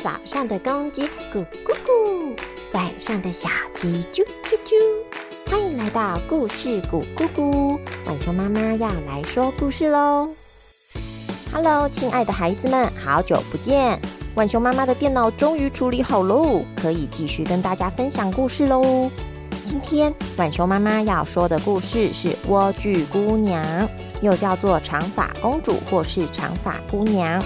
早上的公鸡咕咕咕，晚上的小鸡啾啾啾。欢迎来到故事咕咕咕，晚熊妈妈要来说故事喽。Hello，亲爱的孩子们，好久不见！晚熊妈妈的电脑终于处理好喽，可以继续跟大家分享故事喽。今天晚熊妈妈要说的故事是《莴苣姑娘》，又叫做长发公主或是长发姑娘，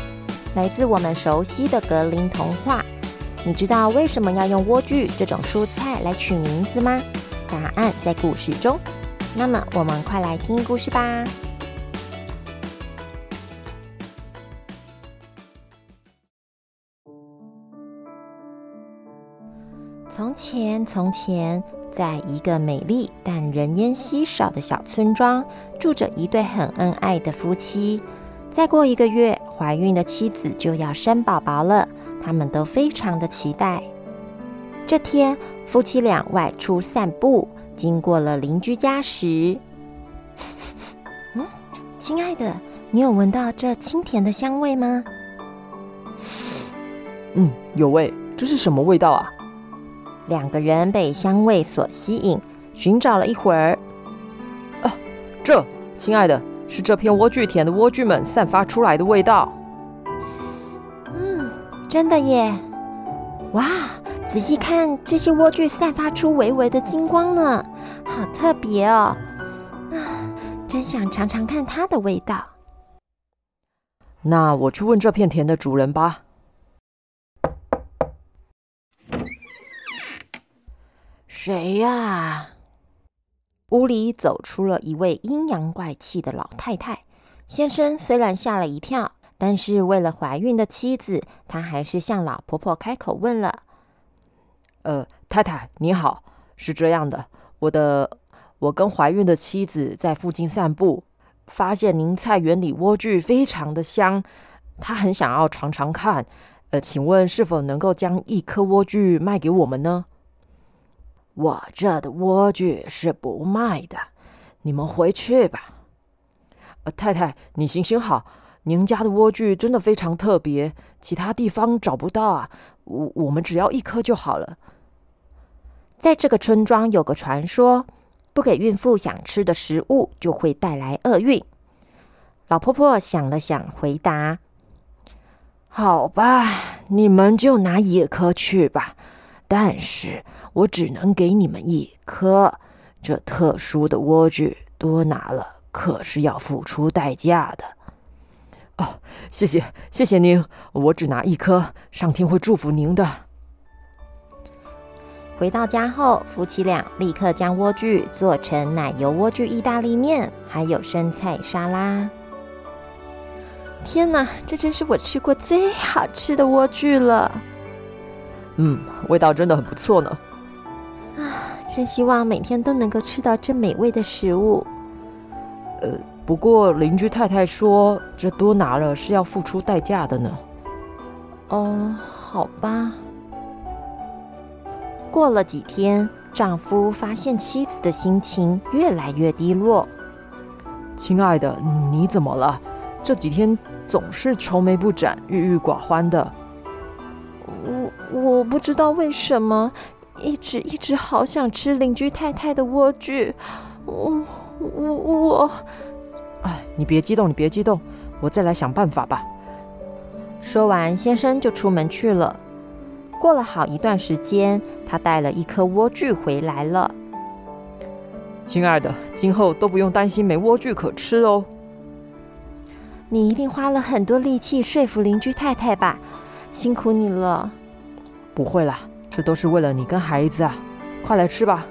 来自我们熟悉的格林童话。你知道为什么要用莴苣这种蔬菜来取名字吗？答案在故事中。那么我们快来听故事吧。从前，从前，在一个美丽但人烟稀少的小村庄，住着一对很恩爱的夫妻。再过一个月，怀孕的妻子就要生宝宝了，他们都非常的期待。这天，夫妻俩外出散步，经过了邻居家时，嗯，亲爱的，你有闻到这清甜的香味吗？嗯，有味。这是什么味道啊？两个人被香味所吸引，寻找了一会儿。啊，这，亲爱的，是这片莴苣田的莴苣们散发出来的味道。嗯，真的耶！哇，仔细看，这些莴苣散发出微微的金光呢，好特别哦！啊，真想尝尝看它的味道。那我去问这片田的主人吧。谁呀？屋里走出了一位阴阳怪气的老太太。先生虽然吓了一跳，但是为了怀孕的妻子，他还是向老婆婆开口问了：“呃，太太你好，是这样的，我的我跟怀孕的妻子在附近散步，发现您菜园里莴苣非常的香，她很想要尝尝看。呃，请问是否能够将一颗莴苣卖给我们呢？”我这的莴苣是不卖的，你们回去吧。呃，太太，你行行好，您家的莴苣真的非常特别，其他地方找不到啊。我我们只要一颗就好了。在这个村庄有个传说，不给孕妇想吃的食物，就会带来厄运。老婆婆想了想，回答：“好吧，你们就拿一颗去吧。”但是我只能给你们一颗，这特殊的莴苣多拿了可是要付出代价的。哦，谢谢谢谢您，我只拿一颗，上天会祝福您的。回到家后，夫妻俩立刻将莴苣做成奶油莴苣意大利面，还有生菜沙拉。天哪，这真是我吃过最好吃的莴苣了！嗯，味道真的很不错呢。啊，真希望每天都能够吃到这美味的食物。呃，不过邻居太太说，这多拿了是要付出代价的呢。哦，好吧。过了几天，丈夫发现妻子的心情越来越低落。亲爱的，你怎么了？这几天总是愁眉不展、郁郁寡欢的。我我不知道为什么，一直一直好想吃邻居太太的莴苣。我我我，哎，你别激动，你别激动，我再来想办法吧。说完，先生就出门去了。过了好一段时间，他带了一颗莴苣回来了。亲爱的，今后都不用担心没莴苣可吃哦。你一定花了很多力气说服邻居太太吧？辛苦你了。不会啦，这都是为了你跟孩子啊！快来吃吧。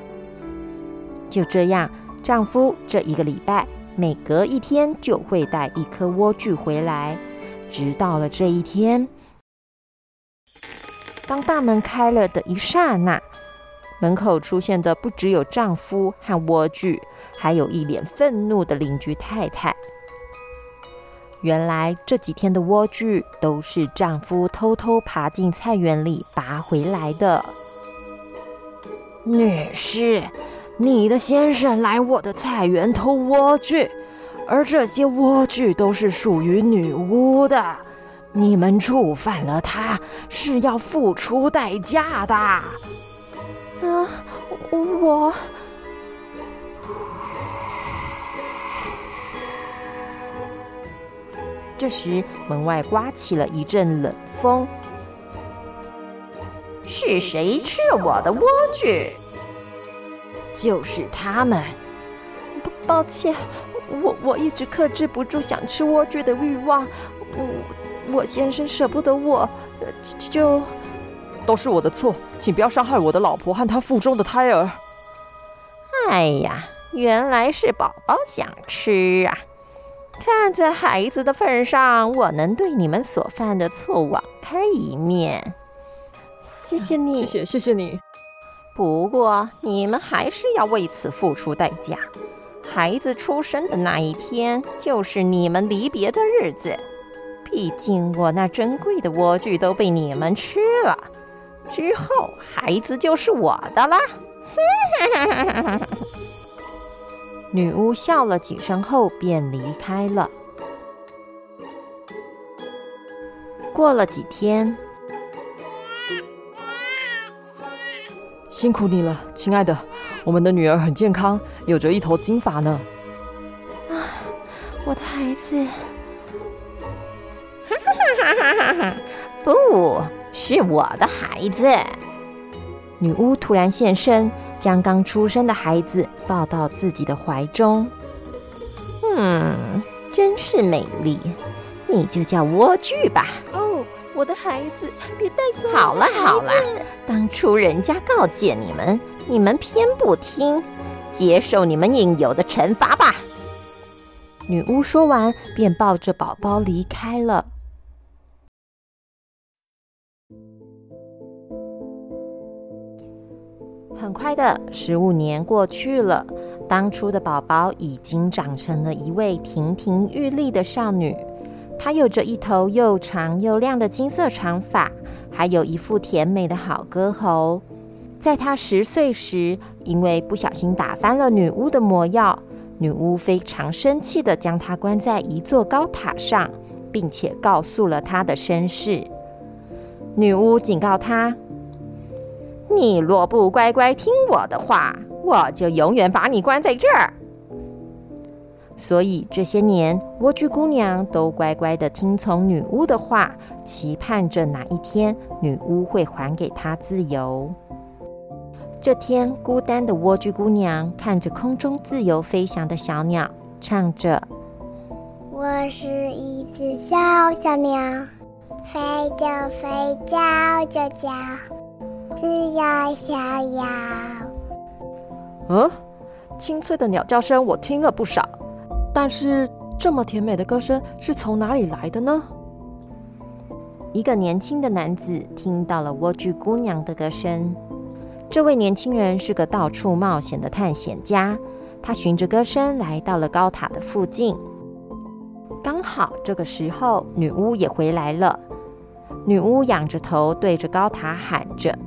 就这样，丈夫这一个礼拜每隔一天就会带一颗莴苣回来，直到了这一天。当大门开了的一刹那，门口出现的不只有丈夫和莴苣，还有一脸愤怒的邻居太太。原来这几天的莴苣都是丈夫偷偷爬进菜园里拔回来的。女士，你的先生来我的菜园偷莴苣，而这些莴苣都是属于女巫的。你们触犯了他，是要付出代价的。啊，我。这时，门外刮起了一阵冷风。是谁吃了我的莴苣？就是他们。抱歉，我我一直克制不住想吃莴苣的欲望。我我先生舍不得我，就都是我的错，请不要伤害我的老婆和她腹中的胎儿。哎呀，原来是宝宝想吃啊！看在孩子的份上，我能对你们所犯的错网开一面。谢谢你，谢谢谢谢你。不过你们还是要为此付出代价。孩子出生的那一天，就是你们离别的日子。毕竟我那珍贵的莴苣都被你们吃了，之后孩子就是我的了。女巫笑了几声后便离开了。过了几天，辛苦你了，亲爱的。我们的女儿很健康，有着一头金发呢。啊，我的孩子！哈哈哈哈哈不是我的孩子。女巫突然现身。将刚出生的孩子抱到自己的怀中，嗯，真是美丽。你就叫莴苣吧。哦，我的孩子，别带走！好了好了，当初人家告诫你们，你们偏不听，接受你们应有的惩罚吧。女巫说完，便抱着宝宝离开了。很快的，十五年过去了，当初的宝宝已经长成了一位亭亭玉立的少女。她有着一头又长又亮的金色长发，还有一副甜美的好歌喉。在她十岁时，因为不小心打翻了女巫的魔药，女巫非常生气的将她关在一座高塔上，并且告诉了她的身世。女巫警告她。你若不乖乖听我的话，我就永远把你关在这儿。所以这些年，莴苣姑娘都乖乖的听从女巫的话，期盼着哪一天女巫会还给她自由。这天，孤单的莴苣姑娘看着空中自由飞翔的小鸟，唱着：“我是一只小小鸟，飞着飞，叫就叫。”自由逍遥。嗯，清脆的鸟叫声我听了不少，但是这么甜美的歌声是从哪里来的呢？一个年轻的男子听到了莴苣姑娘的歌声。这位年轻人是个到处冒险的探险家，他循着歌声来到了高塔的附近。刚好这个时候，女巫也回来了。女巫仰着头对着高塔喊着。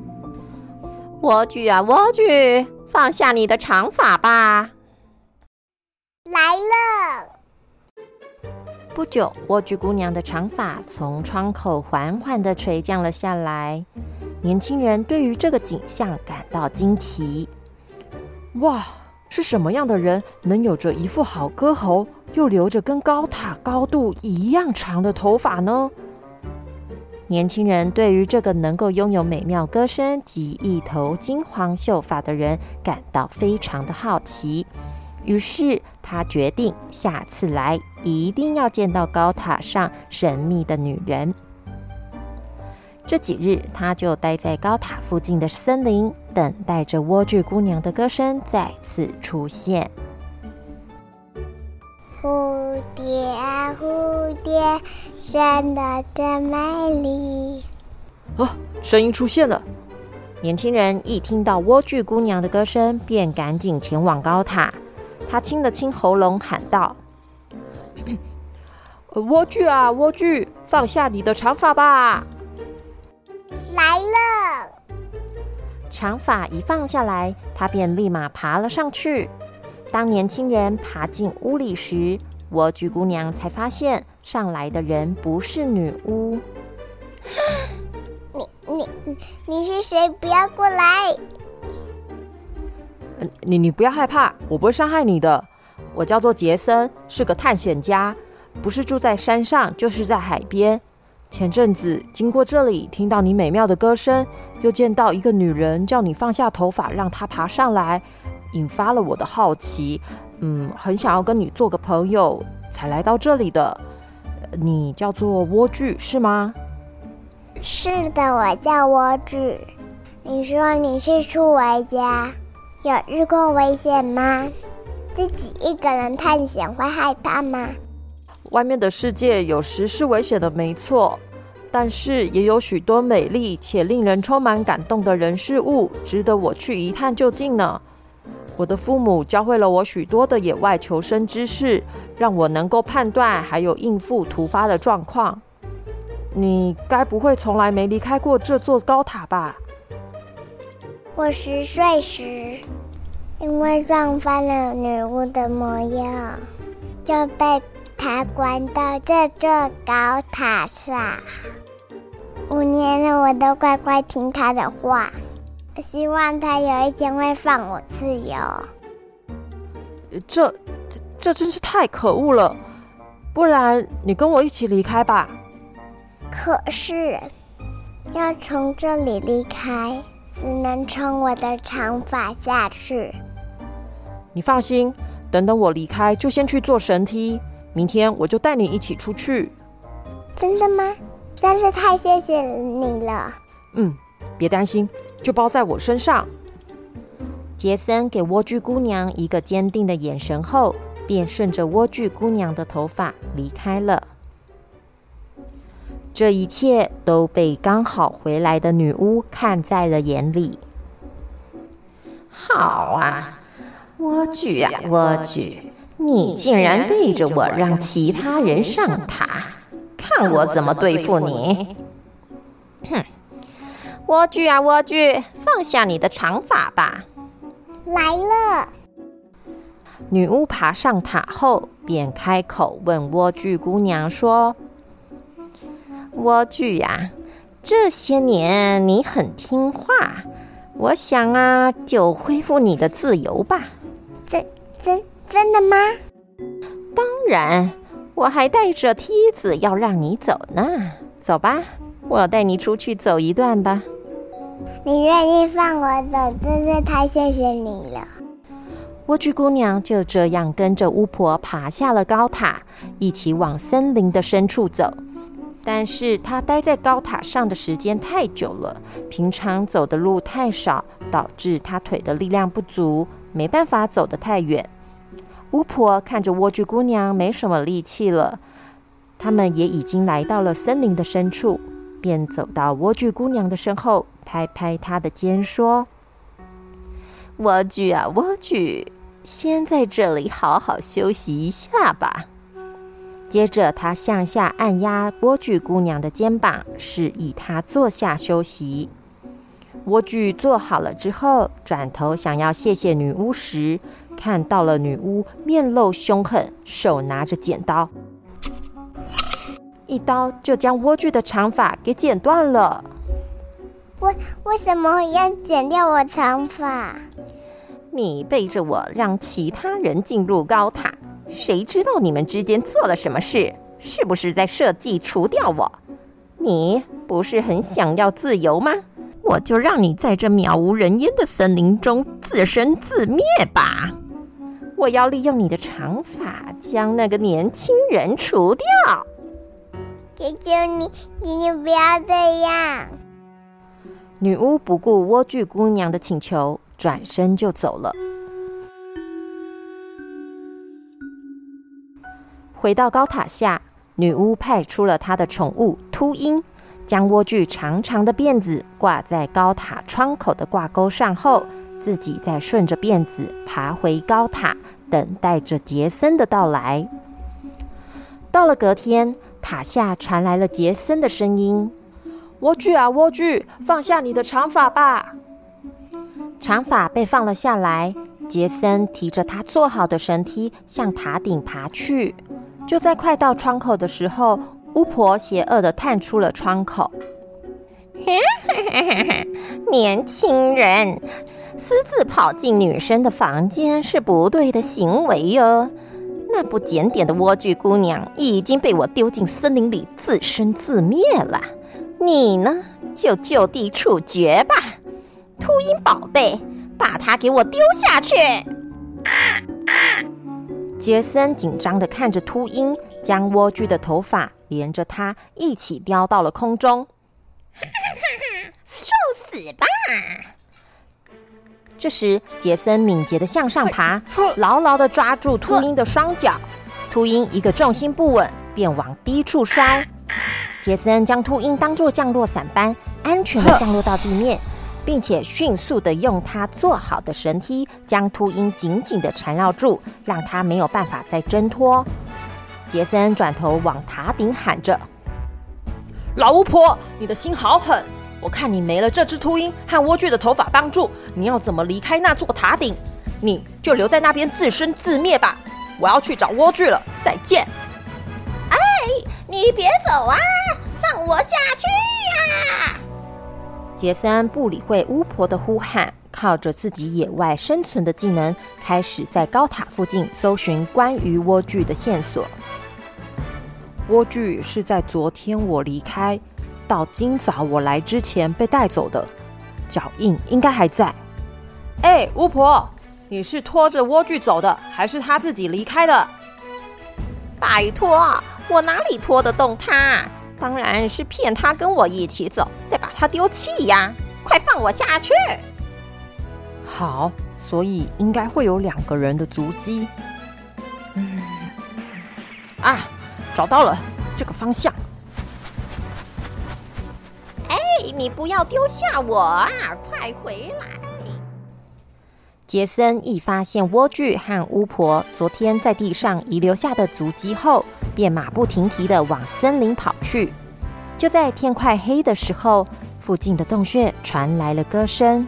莴苣啊，莴苣，放下你的长发吧！来了。不久，莴苣姑娘的长发从窗口缓缓的垂降了下来。年轻人对于这个景象感到惊奇。哇，是什么样的人能有着一副好歌喉，又留着跟高塔高度一样长的头发呢？年轻人对于这个能够拥有美妙歌声及一头金黄秀发的人感到非常的好奇，于是他决定下次来一定要见到高塔上神秘的女人。这几日，他就待在高塔附近的森林，等待着莴苣姑娘的歌声再次出现。蝴蝶啊，蝴蝶，生的真美丽。啊，声音出现了！年轻人一听到莴苣姑娘的歌声，便赶紧前往高塔。他清了清喉咙，喊道：“莴苣啊，莴苣，放下你的长发吧！”来了。长发一放下来，他便立马爬了上去。当年轻人爬进屋里时，莴苣姑娘才发现上来的人不是女巫。你你你你是谁？不要过来！你你不要害怕，我不会伤害你的。我叫做杰森，是个探险家，不是住在山上，就是在海边。前阵子经过这里，听到你美妙的歌声，又见到一个女人叫你放下头发，让她爬上来，引发了我的好奇。嗯，很想要跟你做个朋友，才来到这里的。你叫做莴苣是吗？是的，我叫莴苣。你说你是初玩家，有遇过危险吗？自己一个人探险会害怕吗？外面的世界有时是危险的，没错，但是也有许多美丽且令人充满感动的人事物，值得我去一探究竟呢。我的父母教会了我许多的野外求生知识，让我能够判断还有应付突发的状况。你该不会从来没离开过这座高塔吧？我十岁时，因为撞翻了女巫的模样，就被她关到这座高塔上。五年了，我都乖乖听她的话。希望他有一天会放我自由。这，这真是太可恶了！不然你跟我一起离开吧。可是，要从这里离开，只能从我的长发下去。你放心，等等我离开，就先去做神梯。明天我就带你一起出去。真的吗？真是太谢谢你了。嗯，别担心。就包在我身上。杰森给莴苣姑娘一个坚定的眼神后，便顺着莴苣姑娘的头发离开了。这一切都被刚好回来的女巫看在了眼里。好啊，莴苣啊，莴苣，你竟然背着我让其他人上塔，看我怎么对付你！哼！莴苣啊，莴苣，放下你的长发吧！来了。女巫爬上塔后，便开口问莴苣姑娘说：“莴苣呀，这些年你很听话，我想啊，就恢复你的自由吧。”真真真的吗？当然，我还带着梯子要让你走呢。走吧，我带你出去走一段吧。你愿意放我走，真是太谢谢你了。莴苣姑娘就这样跟着巫婆爬下了高塔，一起往森林的深处走。但是他待在高塔上的时间太久了，平常走的路太少，导致他腿的力量不足，没办法走得太远。巫婆看着莴苣姑娘没什么力气了，他们也已经来到了森林的深处。便走到莴苣姑娘的身后，拍拍她的肩，说：“莴苣啊，莴苣，先在这里好好休息一下吧。”接着，他向下按压莴苣姑娘的肩膀，示意她坐下休息。莴苣坐好了之后，转头想要谢谢女巫时，看到了女巫面露凶狠，手拿着剪刀。一刀就将莴苣的长发给剪断了。为为什么要剪掉我长发？你背着我让其他人进入高塔，谁知道你们之间做了什么事？是不是在设计除掉我？你不是很想要自由吗？我就让你在这渺无人烟的森林中自生自灭吧！我要利用你的长发将那个年轻人除掉。求求你，你不要这样！女巫不顾莴苣姑娘的请求，转身就走了。回到高塔下，女巫派出了她的宠物秃鹰，将莴苣长长的辫子挂在高塔窗口的挂钩上后，自己再顺着辫子爬回高塔，等待着杰森的到来。到了隔天。塔下传来了杰森的声音：“莴苣啊，莴苣，放下你的长发吧！”长发被放了下来。杰森提着他做好的绳梯向塔顶爬去。就在快到窗口的时候，巫婆邪恶的探出了窗口。年轻人，私自跑进女生的房间是不对的行为哟。那不检点的莴苣姑娘已经被我丢进森林里自生自灭了，你呢，就就地处决吧。秃鹰宝贝，把它给我丢下去！杰森紧张的看着秃鹰，将莴苣的头发连着它一起叼到了空中。受死吧！这时，杰森敏捷的向上爬，牢牢的抓住秃鹰的双脚。秃鹰一个重心不稳，便往低处摔。杰森将秃鹰当作降落伞般安全的降落到地面，并且迅速的用他做好的绳梯将秃鹰紧紧的缠绕住，让他没有办法再挣脱。杰森转头往塔顶喊着。老巫婆，你的心好狠！我看你没了这只秃鹰和莴苣的头发帮助，你要怎么离开那座塔顶？你就留在那边自生自灭吧！我要去找莴苣了，再见！哎，你别走啊，放我下去呀！杰森不理会巫婆的呼喊，靠着自己野外生存的技能，开始在高塔附近搜寻关于莴苣的线索。莴苣是在昨天我离开到今早我来之前被带走的，脚印应该还在。哎，巫婆，你是拖着莴苣走的，还是他自己离开的？拜托，我哪里拖得动他？当然是骗他跟我一起走，再把他丢弃呀！快放我下去！好，所以应该会有两个人的足迹。嗯，啊！找到了这个方向。哎，你不要丢下我啊！快回来！杰森一发现莴苣和巫婆昨天在地上遗留下的足迹后，便马不停蹄的往森林跑去。就在天快黑的时候，附近的洞穴传来了歌声：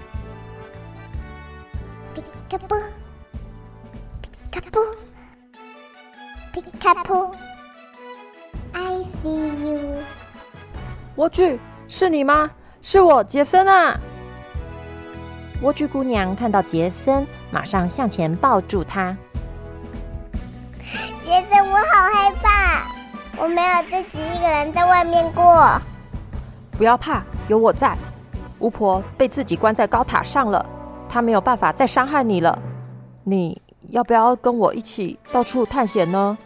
皮卡布，皮卡布，皮卡布。I see you，莴苣，是你吗？是我，杰森啊！莴苣姑娘看到杰森，马上向前抱住他。杰森，我好害怕，我没有自己一个人在外面过。不要怕，有我在。巫婆被自己关在高塔上了，她没有办法再伤害你了。你要不要跟我一起到处探险呢？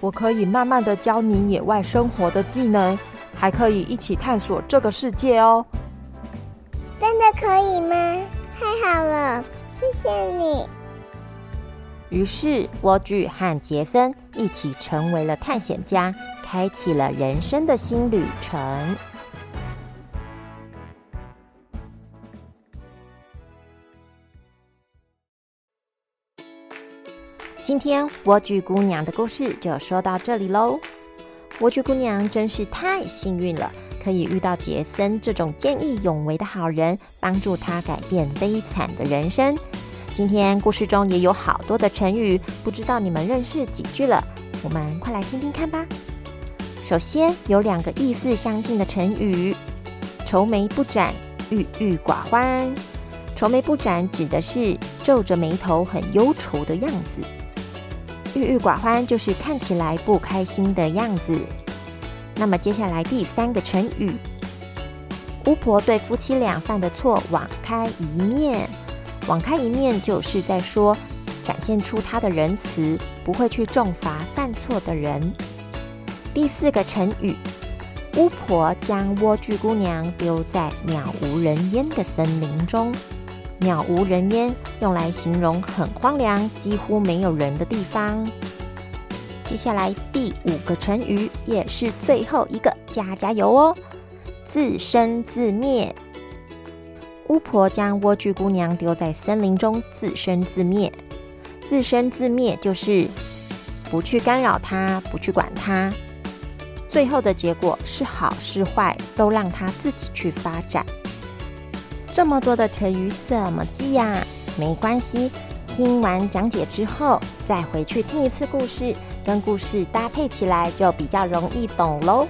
我可以慢慢的教你野外生活的技能，还可以一起探索这个世界哦。真的可以吗？太好了，谢谢你。于是，莴苣和杰森一起成为了探险家，开启了人生的新旅程。今天莴苣姑娘的故事就说到这里喽。莴苣姑娘真是太幸运了，可以遇到杰森这种见义勇为的好人，帮助他改变悲惨的人生。今天故事中也有好多的成语，不知道你们认识几句了？我们快来听听看吧。首先有两个意思相近的成语：愁眉不展、郁郁寡欢。愁眉不展指的是皱着眉头、很忧愁的样子。郁郁寡欢就是看起来不开心的样子。那么接下来第三个成语，巫婆对夫妻俩犯的错网开一面。网开一面就是在说，展现出她的仁慈，不会去重罚犯错的人。第四个成语，巫婆将莴苣姑娘丢在渺无人烟的森林中。渺无人烟，用来形容很荒凉、几乎没有人的地方。接下来第五个成语，也是最后一个，加加油哦！自生自灭。巫婆将莴苣姑娘丢在森林中，自生自灭。自生自灭就是不去干扰她，不去管她。最后的结果是好是坏，都让她自己去发展。这么多的成语怎么记呀？没关系，听完讲解之后再回去听一次故事，跟故事搭配起来就比较容易懂喽。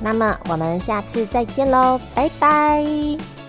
那么我们下次再见喽，拜拜。